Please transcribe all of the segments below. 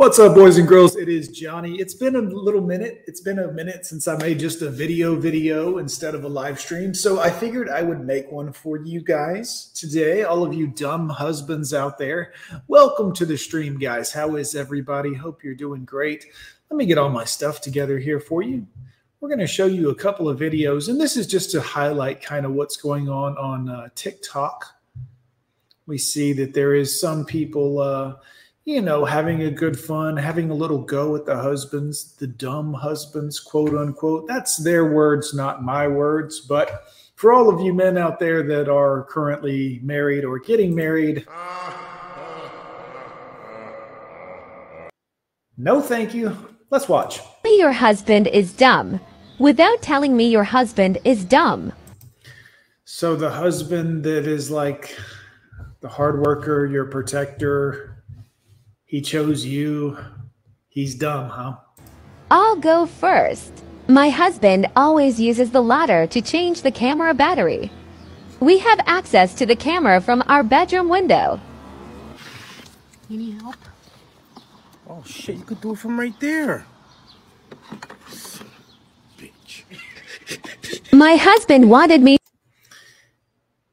What's up, boys and girls? It is Johnny. It's been a little minute. It's been a minute since I made just a video video instead of a live stream. So I figured I would make one for you guys today. All of you dumb husbands out there, welcome to the stream, guys. How is everybody? Hope you're doing great. Let me get all my stuff together here for you. We're going to show you a couple of videos, and this is just to highlight kind of what's going on on uh, TikTok. We see that there is some people. Uh, you know, having a good fun, having a little go at the husbands, the dumb husbands, quote unquote. That's their words, not my words. But for all of you men out there that are currently married or getting married, no thank you. Let's watch. Your husband is dumb without telling me your husband is dumb. So the husband that is like the hard worker, your protector, he chose you. He's dumb, huh? I'll go first. My husband always uses the ladder to change the camera battery. We have access to the camera from our bedroom window. You need help? Oh shit, you could do it from right there. Bitch. My husband wanted me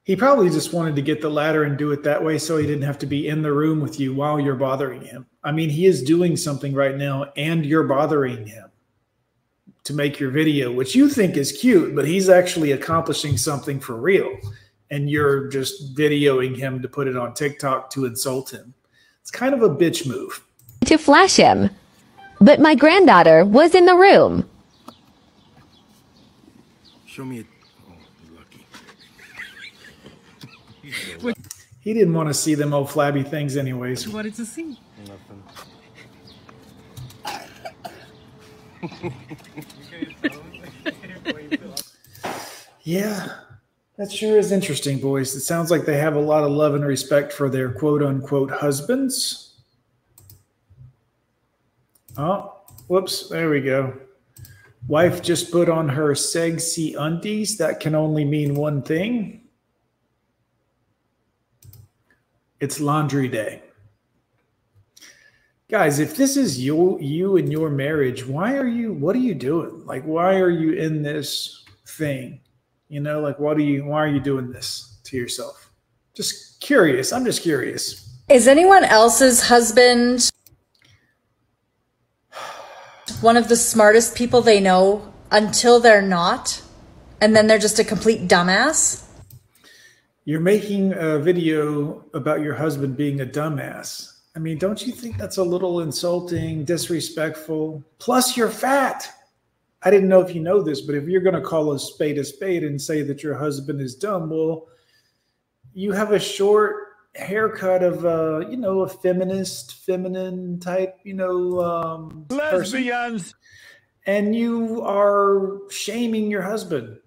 he probably just wanted to get the ladder and do it that way so he didn't have to be in the room with you while you're bothering him. I mean, he is doing something right now and you're bothering him to make your video, which you think is cute, but he's actually accomplishing something for real. And you're just videoing him to put it on TikTok to insult him. It's kind of a bitch move. To flash him. But my granddaughter was in the room. Show me a He didn't want to see them old flabby things, anyways. What wanted to see? Nothing. yeah, that sure is interesting, boys. It sounds like they have a lot of love and respect for their quote unquote husbands. Oh, whoops. There we go. Wife just put on her sexy undies. That can only mean one thing. It's laundry day. Guys, if this is you you and your marriage, why are you what are you doing? Like why are you in this thing? You know, like what are you why are you doing this to yourself? Just curious. I'm just curious. Is anyone else's husband one of the smartest people they know until they're not? And then they're just a complete dumbass? You're making a video about your husband being a dumbass. I mean, don't you think that's a little insulting, disrespectful? Plus, you're fat. I didn't know if you know this, but if you're going to call a spade a spade and say that your husband is dumb, well, you have a short haircut of uh, you know, a feminist, feminine type, you know, um, lesbians, person. and you are shaming your husband.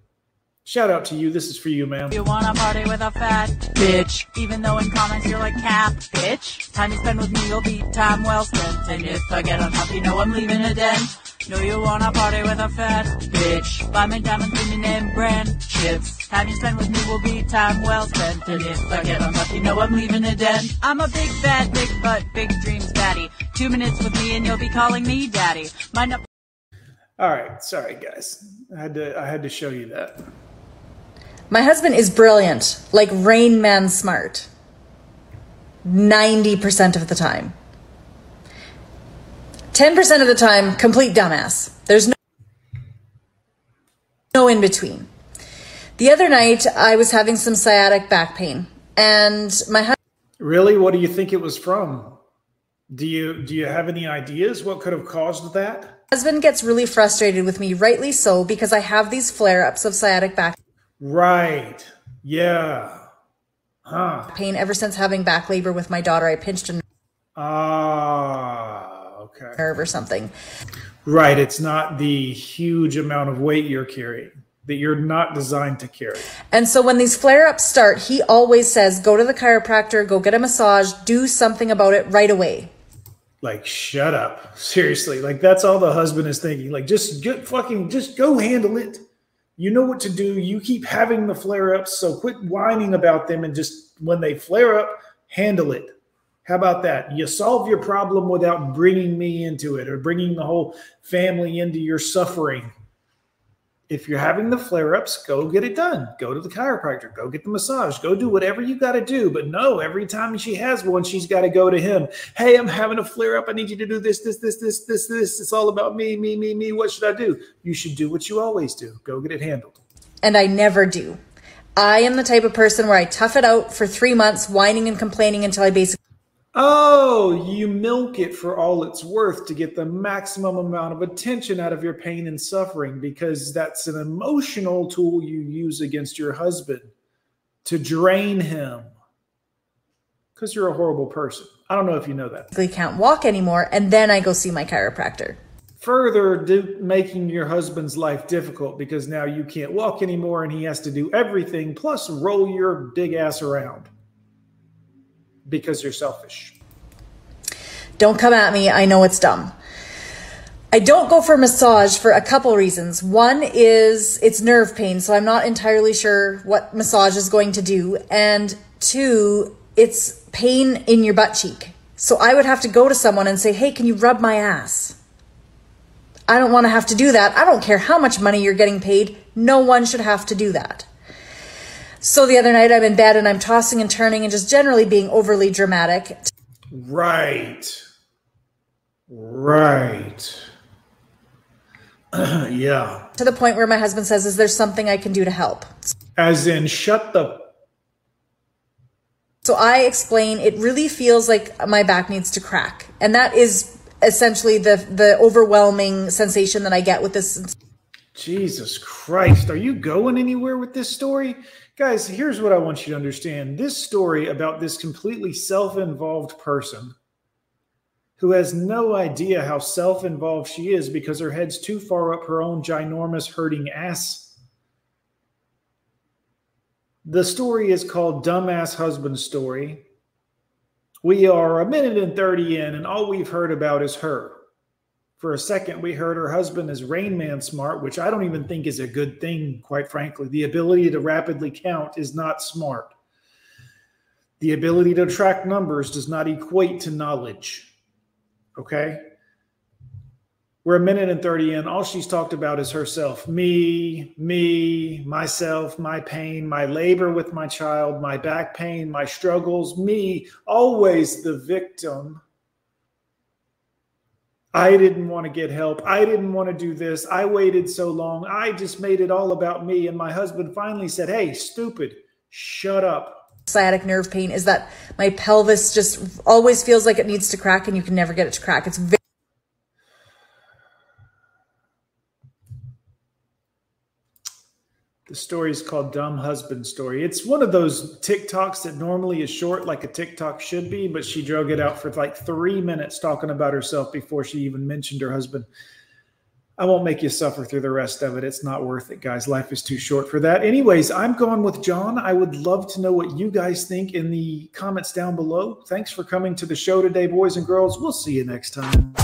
Shout out to you. This is for you, ma'am. You wanna party with a fat bitch, even though in comments you're like cap bitch. Time you spend with me, you'll be time well spent. And if I get unhappy, you know I'm leaving a dent. Know you wanna party with a fat bitch. Buy me diamonds in your name brand chips. Time you spend with me will be time well spent. And if I get unlucky, know I'm leaving a dent. I'm a big fat, big butt, big dreams daddy. Two minutes with me and you'll be calling me daddy. My no- All right, sorry guys. I had to I had to show you that. My husband is brilliant, like Rain Man smart. 90% of the time. 10% of the time, complete dumbass. There's no, no in between. The other night, I was having some sciatic back pain, and my husband. Really? What do you think it was from? Do you do you have any ideas what could have caused that? Husband gets really frustrated with me, rightly so, because I have these flare-ups of sciatic back Right. Yeah. Huh. Pain ever since having back labor with my daughter. I pinched a Ah, okay. nerve or something. Right. It's not the huge amount of weight you're carrying that you're not designed to carry. And so when these flare ups start, he always says, go to the chiropractor, go get a massage, do something about it right away. Like, shut up. Seriously. Like, that's all the husband is thinking. Like, just get fucking, just go handle it. You know what to do. You keep having the flare ups. So quit whining about them and just when they flare up, handle it. How about that? You solve your problem without bringing me into it or bringing the whole family into your suffering. If you're having the flare ups, go get it done. Go to the chiropractor, go get the massage, go do whatever you got to do. But no, every time she has one, she's got to go to him. Hey, I'm having a flare up. I need you to do this, this, this, this, this, this. It's all about me, me, me, me. What should I do? You should do what you always do go get it handled. And I never do. I am the type of person where I tough it out for three months, whining and complaining until I basically Oh, you milk it for all it's worth to get the maximum amount of attention out of your pain and suffering because that's an emotional tool you use against your husband to drain him because you're a horrible person. I don't know if you know that. can't walk anymore, and then I go see my chiropractor. Further, do, making your husband's life difficult because now you can't walk anymore and he has to do everything plus roll your big ass around because you're selfish. Don't come at me. I know it's dumb. I don't go for massage for a couple reasons. One is it's nerve pain, so I'm not entirely sure what massage is going to do. And two, it's pain in your butt cheek. So I would have to go to someone and say, hey, can you rub my ass? I don't want to have to do that. I don't care how much money you're getting paid. No one should have to do that. So the other night I'm in bed and I'm tossing and turning and just generally being overly dramatic. Right. Right. yeah. To the point where my husband says, Is there something I can do to help? As in, shut the. So I explain it really feels like my back needs to crack. And that is essentially the the overwhelming sensation that I get with this. Jesus Christ, are you going anywhere with this story? Guys, here's what I want you to understand. This story about this completely self involved person who has no idea how self involved she is because her head's too far up her own ginormous hurting ass. The story is called Dumbass Husband Story. We are a minute and 30 in, and all we've heard about is her. For a second, we heard her husband is Rain Man smart, which I don't even think is a good thing, quite frankly. The ability to rapidly count is not smart. The ability to track numbers does not equate to knowledge. Okay? We're a minute and 30 in. All she's talked about is herself me, me, myself, my pain, my labor with my child, my back pain, my struggles, me, always the victim I didn't want to get help. I didn't want to do this. I waited so long. I just made it all about me. And my husband finally said, Hey, stupid, shut up. Sciatic nerve pain is that my pelvis just always feels like it needs to crack and you can never get it to crack. It's very The story is called Dumb Husband Story. It's one of those TikToks that normally is short, like a TikTok should be, but she drug it out for like three minutes talking about herself before she even mentioned her husband. I won't make you suffer through the rest of it. It's not worth it, guys. Life is too short for that. Anyways, I'm going with John. I would love to know what you guys think in the comments down below. Thanks for coming to the show today, boys and girls. We'll see you next time.